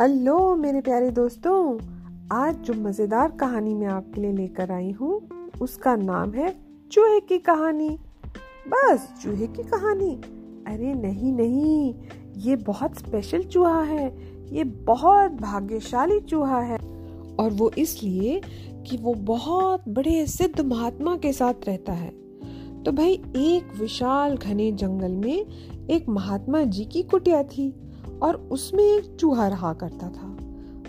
Hello मेरे प्यारे दोस्तों, आज जो मज़ेदार कहानी मैं आपके लिए लेकर आई हूँ, उसका नाम है चूहे की कहानी। बस, चूहे की कहानी। अरे नहीं नहीं, ये बहुत स्पेशल चूहा है। ये बहुत भाग्यशाली चूहा है। और वो इसलिए कि वो बहुत बड़े सिद्ध महात्मा के साथ रहता है। तो भाई, एक विशाल घने जंगल में एक महात्मा जी की कुटिया थी। और उसमें एक चूहा रहा करता था।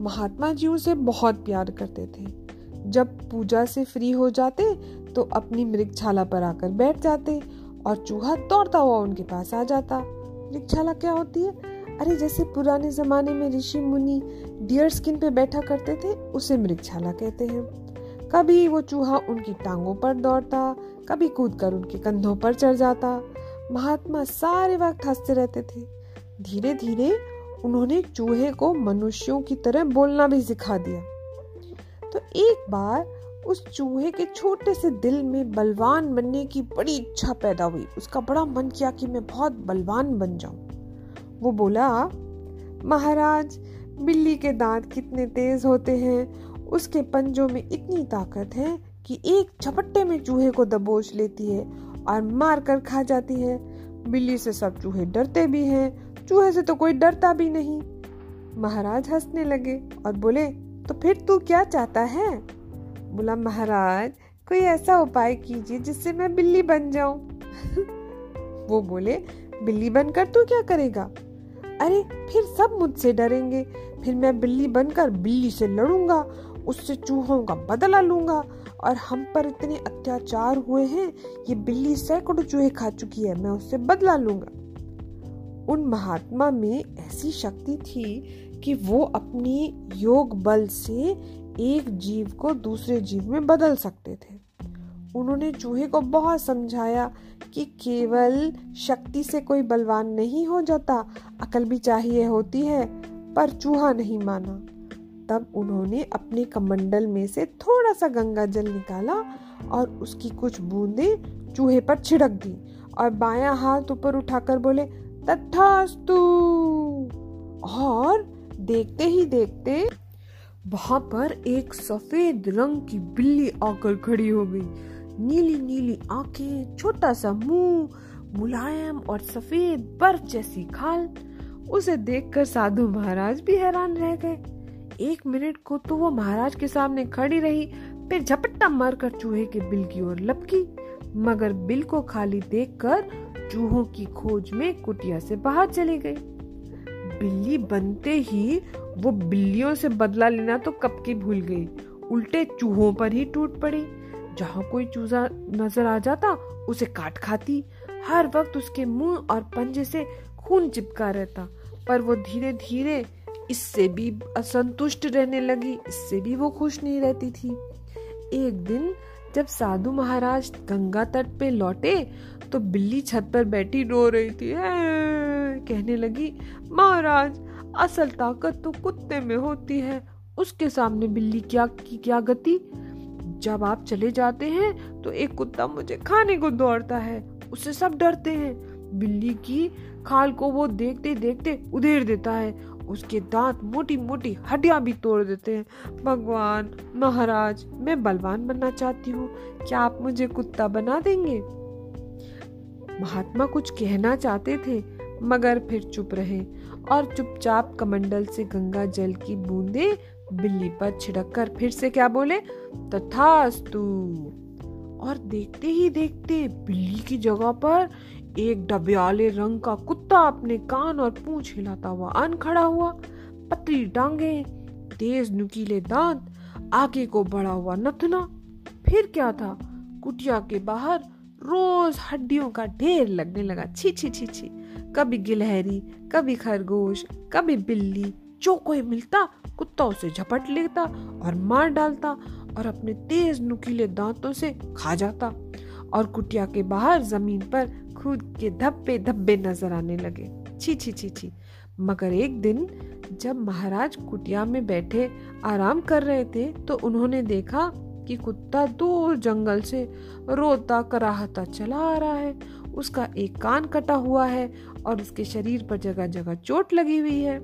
महात्मा जी उसे बहुत प्यार करते थे। जब पूजा से फ्री हो जाते तो अपनी मृगछाला पर आकर बैठ जाते और चूहा दौड़ता हुआ उनके पास आ जाता। मृगछाला क्या होती है? अरे, जैसे पुराने जमाने में ऋषि मुनि डियर स्किन पे बैठा करते थे, उसे मृगछाला कहते हैं। कभी वो चूहा उनकी टांगों पर दौड़ता, कभी कूद कर उनके कंधों पर चढ़ जाता। महात्मा सारे वक्त हँसते रहते थे। धीरे धीरे उन्होंने चूहे को मनुष्यों की तरह बोलना भी सिखा दिया। तो एक बार उस चूहे के छोटे से दिल में बलवान बनने की बड़ी इच्छा पैदा हुई। उसका बड़ा मन किया कि मैं बहुत बलवान बन जाऊँ। वो बोला, महाराज, बिल्ली के दांत कितने तेज होते हैं। उसके पंजों में इतनी ताकत है कि एक झपट्टे में चूहे को दबोच लेती है और मार कर खा जाती है। बिल्ली से सब चूहे डरते भी हैं चूहे से तो कोई डरता भी नहीं। महाराज हंसने लगे और बोले तो फिर तू क्या चाहता है? बोला, महाराज, कोई ऐसा उपाय कीजिए जिससे मैं बिल्ली बन जाऊँ। वो बोले, बिल्ली बनकर तू क्या करेगा? अरे, फिर सब मुझसे डरेंगे। फिर मैं बिल्ली बनकर बिल्ली से लड़ूँगा, उससे चूहों का बदला लूँगा और हम पर इतने अत्याचार हुए हैं, ये बिल्ली सैकड़ों चूहे खा चुकी है, मैं उससे बदला लूँगा। उन महात्मा में ऐसी शक्ति थी कि वो अपनी योग बल से एक जीव को दूसरे जीव में बदल सकते थे। उन्होंने चूहे को बहुत समझाया कि केवल शक्ति से कोई बलवान नहीं हो जाता, अकल भी चाहिए होती है, पर चूहा नहीं माना। तब उन्होंने अपने कमंडल में से थोड़ा सा गंगा जल निकाला और उसकी कुछ बूंदें चूहे पर छिड़क दी और बाया हाथ ऊपर उठाकर बोले तथास्तु। और देखते ही देखते वहाँ पर एक सफ़ेद रंग की बिल्ली आकर खड़ी हो गई। नीली नीली आँखें, छोटा सा मुँह, मुलायम और सफ़ेद बर्फ़ जैसी खाल, उसे देखकर साधु महाराज भी हैरान रह गए। एक मिनट को तो वो महाराज के सामने खड़ी रही, फिर झपट्टा मारकर चूहे के बिल की ओर लपकी, मगर बिल को खाली देखकर चूहों की खोज में कुटिया से बाहर चली गई बिल्ली बनते ही वो बिल्लियों से बदला लेना तो कब की भूल गई। उल्टे चूहों पर ही टूट पड़ी। जहाँ कोई चूजा नज़र आ जाता, उसे काट खाती। हर वक्त उसके मुँह और पंजे से खून चिपका रहता, पर वो धीरे धीरे इससे भी असंतुष्ट रहने लगी, इससे भी वो खुश नहीं रहती थी। एक दिन जब साधु महाराज गंगा तट पे लौटे तो बिल्ली छत पर बैठी रो रही थी। कहने लगी, महाराज, असल ताकत तो कुत्ते में होती है। उसके सामने बिल्ली क्या की क्या गति? जब आप चले जाते हैं तो एक कुत्ता मुझे खाने को दौड़ता है। उससे सब डरते हैं। बिल्ली की खाल को वो देखते देखते उधेर देता है उसके दांत मोटी मोटी हड्डियाँ भी तोड़ देते हैं। भगवान, महाराज, मैं बलवान बनना चाहती हूँ। क्या आप मुझे कुत्ता बना देंगे? महात्मा कुछ कहना चाहते थे, मगर फिर चुप रहे और चुपचाप कमंडल से गंगा जल की बूंदे बिल्ली पर छिड़क कर फिर से क्या बोले? तथास्तु। और देखते ही देखते बिल्ली की जगह पर एक डब्याले रंग का कुत्ता अपने कान और पूंछ हिलाता हुआ आन खड़ा हुआ। पतली टांगे तेज नुकीले दांत, आगे को बढ़ा हुआ नथना। फिर क्या था? कुटिया के बाहर रोज हड्डियों का ढेर लगने लगा। छी छी छी छी। कभी गिलहरी, कभी खरगोश, कभी बिल्ली, जो कोई मिलता, कुत्ता उसे झपट लेता और मार डालता और अपने तेज नुकीले दांतों से खा जाता। और कुटिया के बाहर ज़मीन पर खुद के धब्बे धब्बे नज़र आने लगे। छी छी छी छी मगर एक दिन जब महाराज कुटिया में बैठे आराम कर रहे थे तो उन्होंने देखा कि कुत्ता दूर जंगल से रोता कराहता चला आ रहा है। उसका एक कान कटा हुआ है और उसके शरीर पर जगह जगह चोट लगी हुई है।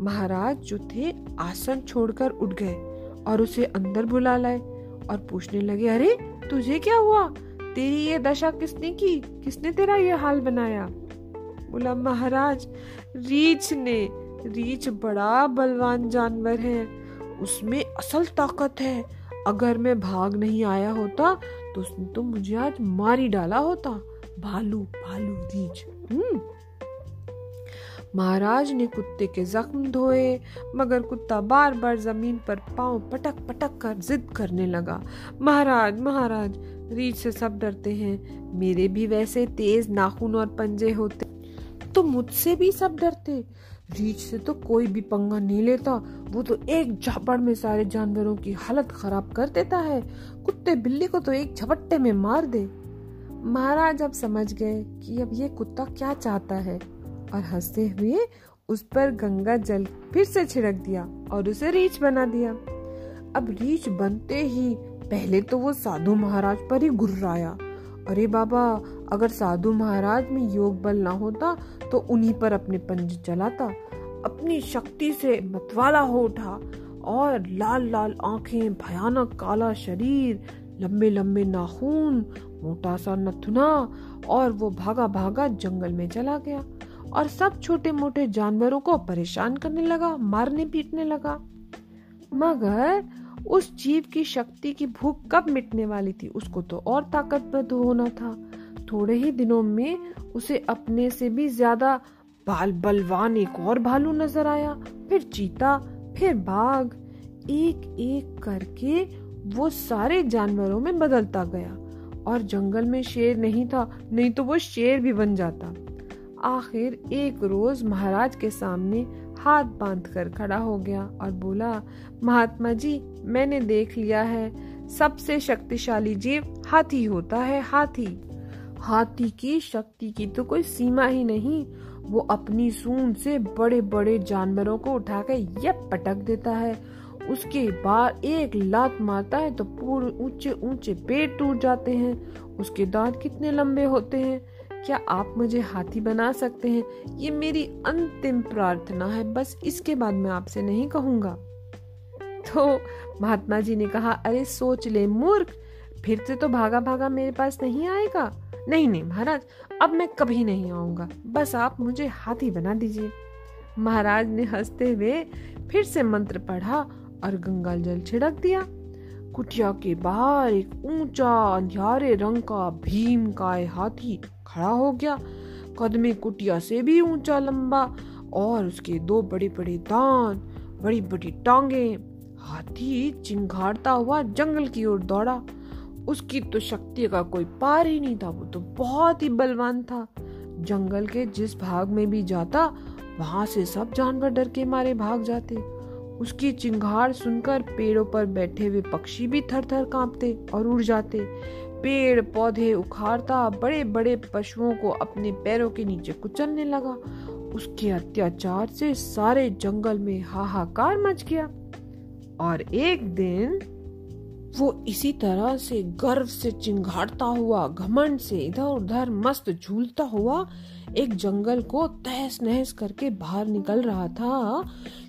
महाराज जो थे, आसन छोड़कर उठ गए और उसे अंदर बुला लाए और पूछने लगे, अरे, तुझे क्या हुआ? तेरी ये दशा किसने की? किसने तेरा ये हाल बनाया? बोला, महाराज, रीछ ने, रीछ बड़ा बलवान जानवर है। उसमें असल ताकत है। अगर मैं भाग नहीं आया होता तो उसने तो मुझे आज मारी डाला होता। भालू भालू, रीछ। हम्म। महाराज ने कुत्ते के जख्म धोए, मगर कुत्ता बार बार ज़मीन पर पाँव पटक पटक कर जिद करने लगा। महाराज महाराज रीछ से सब डरते हैं। मेरे भी वैसे तेज, नाखून और पंजे होते। तो मुझसे भी सब डरते। रीछ से तो कोई भी पंगा नहीं लेता। वो तो एक झापड़ में सारे जानवरों की हालत खराब कर देता है। कुत्ते बिल्ली को तो एक झपट्टे में मार दे। महाराज अब समझ गए कि अब ये कुत्ता क्या चाहता है। और हँसते हुए उस पर गंगा जल फिर से छिड़क दिया और उसे रीछ बना दिया। अब रीछ बनते ही पहले तो वो साधु महाराज पर ही गुर्राया। अरे बाबा, अगर साधु महाराज में योग बल ना होता तो उन्हीं पर अपने पंज चलाता अपनी शक्ति से मतवाला हो उठा, और लाल लाल आँखें, भयानक काला शरीर, लंबे लंबे नाखून, मोटा सा नथुना, और वो भागा भागा जंगल में चला गया, और सब छोटे मोटे जानवरों को परेशान करने लगा, मारने पीटने लगा। मगर उस जीव की शक्ति की भूख कब मिटने वाली थी? उसको तो और ताकतवर होना था। थोड़े ही दिनों में उसे अपने से भी ज़्यादा बाल बलवान एक और भालू नज़र आया। फिर चीता, फिर बाघ। एक एक करके वो सारे जानवरों में बदलता गया। और जंगल में शेर नहीं था, नहीं तो वो शेर भी बन जाता। आखिर एक रोज महाराज के सामने हाथ बाँध कर खड़ा हो गया और बोला, महात्मा जी मैंने देख लिया है, सबसे शक्तिशाली जीव हाथी होता है हाथी। हाथी की शक्ति की तो कोई सीमा ही नहीं, वो अपनी सूंड से बड़े बड़े जानवरों को उठाकर यह पटक देता है। उसके बाद एक लात मारता है तो पूरे ऊँचे ऊँचे पेड़ टूट जाते हैं। उसके दांत कितने लंबे होते हैं? क्या आप मुझे हाथी बना सकते हैं? ये मेरी अंतिम प्रार्थना है, बस इसके बाद मैं आपसे नहीं कहूँगा। तो महात्मा जी ने कहा, अरे, सोच ले, मूर्ख! फिर से तो भागा भागा मेरे पास नहीं आएगा। नहीं नहीं, महाराज, अब मैं कभी नहीं आऊँगा। बस आप मुझे हाथी बना दीजिए। महाराज ने हँसते हुए फिर से मंत्र पढ़ा और गंगा जल छिड़क दिया। कुटिया के बाहर एक ऊँचा, अंधियारे रंग का, भीम काय हाथी खड़ा हो गया। कदमे कुटिया से भी ऊँचा लंबा और उसके दो बड़े बड़े दांत बड़ी बड़ी टांगे हाथी चिंगाड़ता हुआ जंगल की ओर दौड़ा। उसकी तो शक्ति का कोई पार ही नहीं था, वो तो बहुत ही बलवान था। जंगल के जिस भाग में भी जाता, वहाँ से सब जानवर डर के मारे भाग जाते। उसकी चिंगार सुनकर पेड़ों पर बैठे हुए पक्षी भी थर थर कांपते और उड़ जाते। पेड़ पौधे उखाड़ता बड़े बड़े पशुओं को अपने पैरों के नीचे कुचलने लगा। उसके अत्याचार से सारे जंगल में हाहाकार मच गया। और एक दिन वो इसी तरह से गर्व से चिंगाड़ता हुआ, घमंड से इधर उधर मस्त झूलता हुआ एक जंगल को तहस नहस करके बाहर निकल रहा था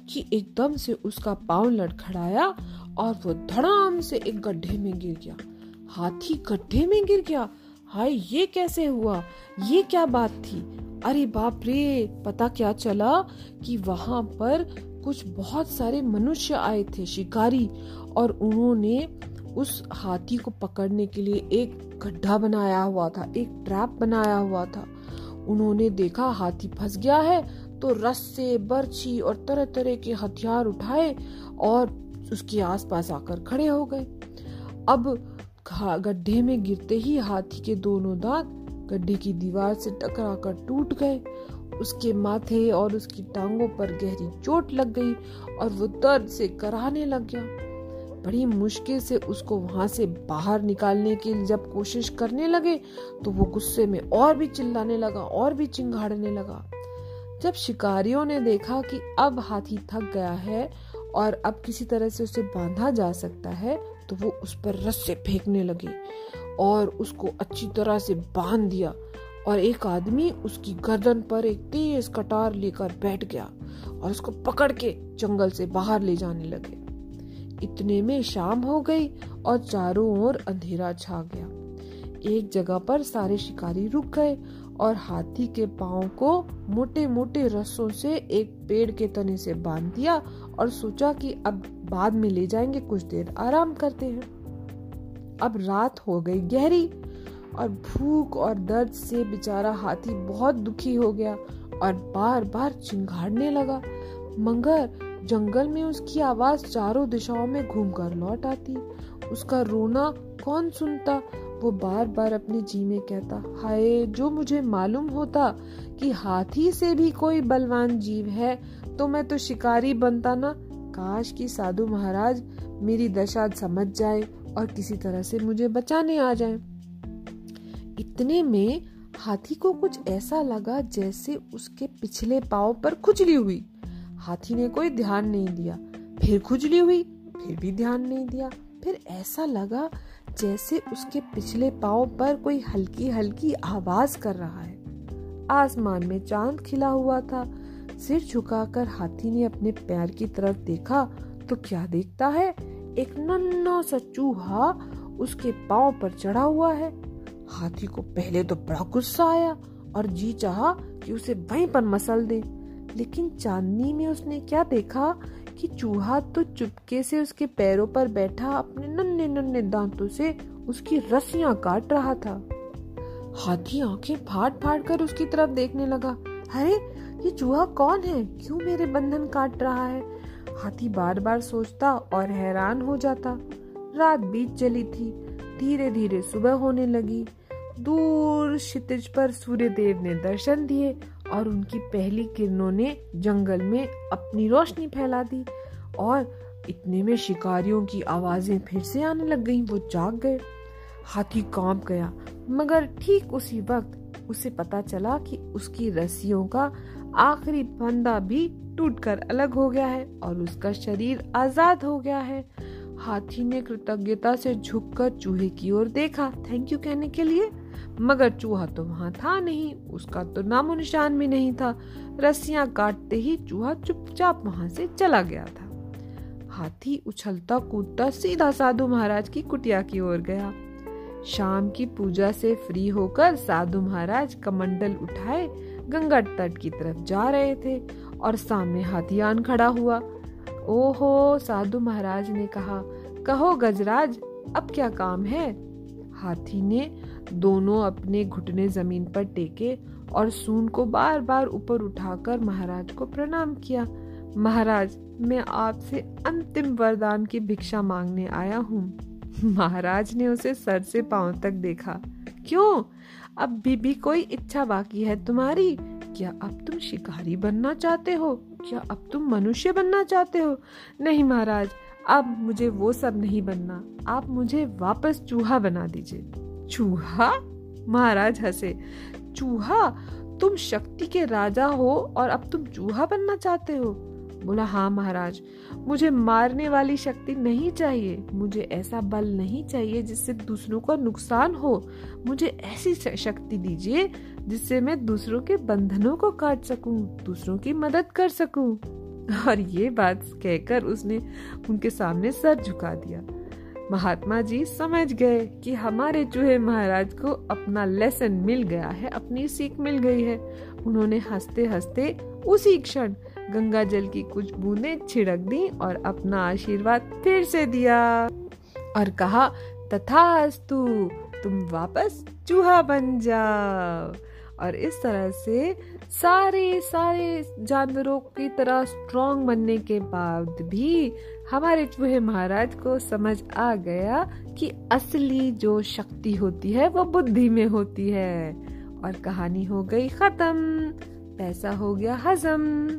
कि एकदम से उसका पाँव लड़खड़ाया और वो धड़ाम से एक गड्ढे में गिर गया। हाथी गड्ढे में गिर गया। हाय, ये कैसे हुआ? ये क्या बात थी? अरे बाप रे, पता क्या चला कि वहाँ पर कुछ बहुत सारे मनुष्य आए थे, शिकारी, और उन्होंने उस हाथी को पकड़ने के लिए एक गड्ढा बनाया हुआ था, एक ट्रैप बनाया हुआ था। उन्होंने देखा हाथी फंस गया है तो रस्से बर्छी और तरह तरह के हथियार उठाए और उसके आसपास आकर खड़े हो गए। अब गड्ढे में गिरते ही हाथी के दोनों दांत गड्ढे की दीवार से टकराकर टूट गए उसके माथे और उसकी टांगों पर गहरी चोट लग गई और वो दर्द से कराने लग गया। बड़ी मुश्किल से उसको वहाँ से बाहर निकालने की जब कोशिश करने लगे तो वो गुस्से में और भी चिल्लाने लगा, और भी चिंगाड़ने लगा। जब शिकारियों ने देखा कि अब हाथी थक गया है और अब किसी तरह से उसे बांधा जा सकता है तो वो उस पर रस्से फेंकने लगे और उसको अच्छी तरह से बाँध दिया। और एक आदमी उसकी गर्दन पर एक तेज कटार लेकर बैठ गया और उसको पकड़ के जंगल से बाहर ले जाने लगे। इतने में शाम हो गई और चारों ओर अंधेरा छा गया। एक जगह पर सारे शिकारी रुक गए और हाथी के पाँव को मोटे मोटे रस्सों से एक पेड़ के तने से बाँध दिया और सोचा कि अब बाद में ले जाएँगे, कुछ देर आराम करते हैं। अब रात हो गई गहरी और भूख और दर्द से बेचारा हाथी बहुत दुखी हो गया और बार बार चिंगाड़ने लगा। मगर जंगल में उसकी आवाज़ चारों दिशाओं में घूमकर लौट आती। उसका रोना कौन सुनता? वो बार बार अपने जी में कहता, हाय, जो मुझे मालूम होता कि हाथी से भी कोई बलवान जीव है तो मैं तो शिकारी बनता ना। काश कि साधु महाराज मेरी दशा समझ जाए और किसी तरह से मुझे बचाने आ जाए। इतने में हाथी को कुछ ऐसा लगा जैसे उसके पिछले पाव पर खुजली हुई। हाथी ने कोई ध्यान नहीं दिया। फिर खुजली हुई, फिर भी ध्यान नहीं दिया। फिर ऐसा लगा जैसे उसके पिछले पाव पर कोई हल्की हल्की आवाज़ कर रहा है। आसमान में चाँद खिला हुआ था। सिर झुकाकर हाथी ने अपने पैर की तरफ़ देखा तो क्या देखता है? एक नन्ना सा चूहा उसके पाँव पर चढ़ा हुआ है। हाथी को पहले तो बड़ा गुस्सा आया और जी चाहा कि उसे वहीं पर मसल दे। लेकिन चांदनी में उसने क्या देखा कि चूहा तो चुपके से उसके पैरों पर बैठा अपने नन्हे नन्हे दांतों से उसकी रस्सियाँ काट रहा था। हाथी आँखें फाड़ फाड़ कर उसकी तरफ़ देखने लगा। अरे, ये चूहा कौन है? क्यों मेरे बंधन काट रहा है? हाथी बार बार सोचता और हैरान हो जाता। रात बीत चली थी। धीरे धीरे सुबह होने लगी। दूर क्षितिज पर सूर्य देव ने दर्शन दिए और उनकी पहली किरणों ने जंगल में अपनी रोशनी फैला दी और इतने में शिकारियों की आवाज़ें फिर से आने लग गईं, वो जाग गए। हाथी काँप गया, मगर ठीक उसी वक्त उसे पता चला कि उसकी रस्सियों का आखिरी फंदा भी टूटकर अलग हो गया है और उसका शरीर आज़ाद हो गया है। हाथी ने कृतज्ञता से झुककर चूहे की ओर देखा। थैंक यू कहने के लिए। मगर चूहा तो वहाँ था नहीं, उसका तो नामो निशान भी नहीं था। रस्सियाँ काटते ही चूहा चुपचाप वहाँ से चला गया था। हाथी उछलता कूदता सीधा साधु महाराज की कुटिया की ओर गया। शाम की पूजा से फ्री होकर साधु महाराज कमंडल उठाए, गंगा तट की तरफ़ जा रहे थे और सामने हाथियान खड़ा हुआ। ओहो साधु महाराज ने कहा कहो गजराज अब क्या काम है? हाथी ने दोनों अपने घुटने ज़मीन पर टेके और सून को बार बार ऊपर उठाकर महाराज को प्रणाम किया। महाराज मैं आपसे अंतिम वरदान की भिक्षा मांगने आया हूँ। महाराज ने उसे सर से पाँव तक देखा। क्यों? अब भी, भी कोई इच्छा बाकी है तुम्हारी। क्या अब तुम शिकारी बनना चाहते हो? क्या अब तुम मनुष्य बनना चाहते हो? नहीं महाराज, अब मुझे वो सब नहीं बनना। आप मुझे वापस चूहा बना दीजिए। चूहा? महाराज हंसे। चूहा? तुम शक्ति के राजा हो और अब तुम चूहा बनना चाहते हो। बोला हाँ महाराज, मुझे मारने वाली शक्ति नहीं चाहिए। मुझे ऐसा बल नहीं चाहिए जिससे दूसरों का नुकसान हो। मुझे ऐसी शक्ति दीजिए जिससे मैं दूसरों के बंधनों को काट सकूँ, दूसरों की मदद कर सकूँ। और ये बात कहकर उसने उनके सामने सर झुका दिया। महात्मा जी समझ गए कि हमारे चूहे महाराज को अपना लेसन मिल गया है, अपनी सीख मिल गई है। उन्होंने हँसते हँसते उसी क्षण गंगा जल की कुछ बूंदें छिड़क दी और अपना आशीर्वाद फिर से दिया और कहा, तथास्तु, तुम वापस चूहा बन जाओ। और इस तरह से सारे सारे जानवरों की तरह स्ट्रॉन्ग बनने के बाद भी हमारे चूहे महाराज को समझ आ गया कि असली जो शक्ति होती है, वो बुद्धि में होती है। और कहानी हो गई खत्म, पैसा हो गया हजम।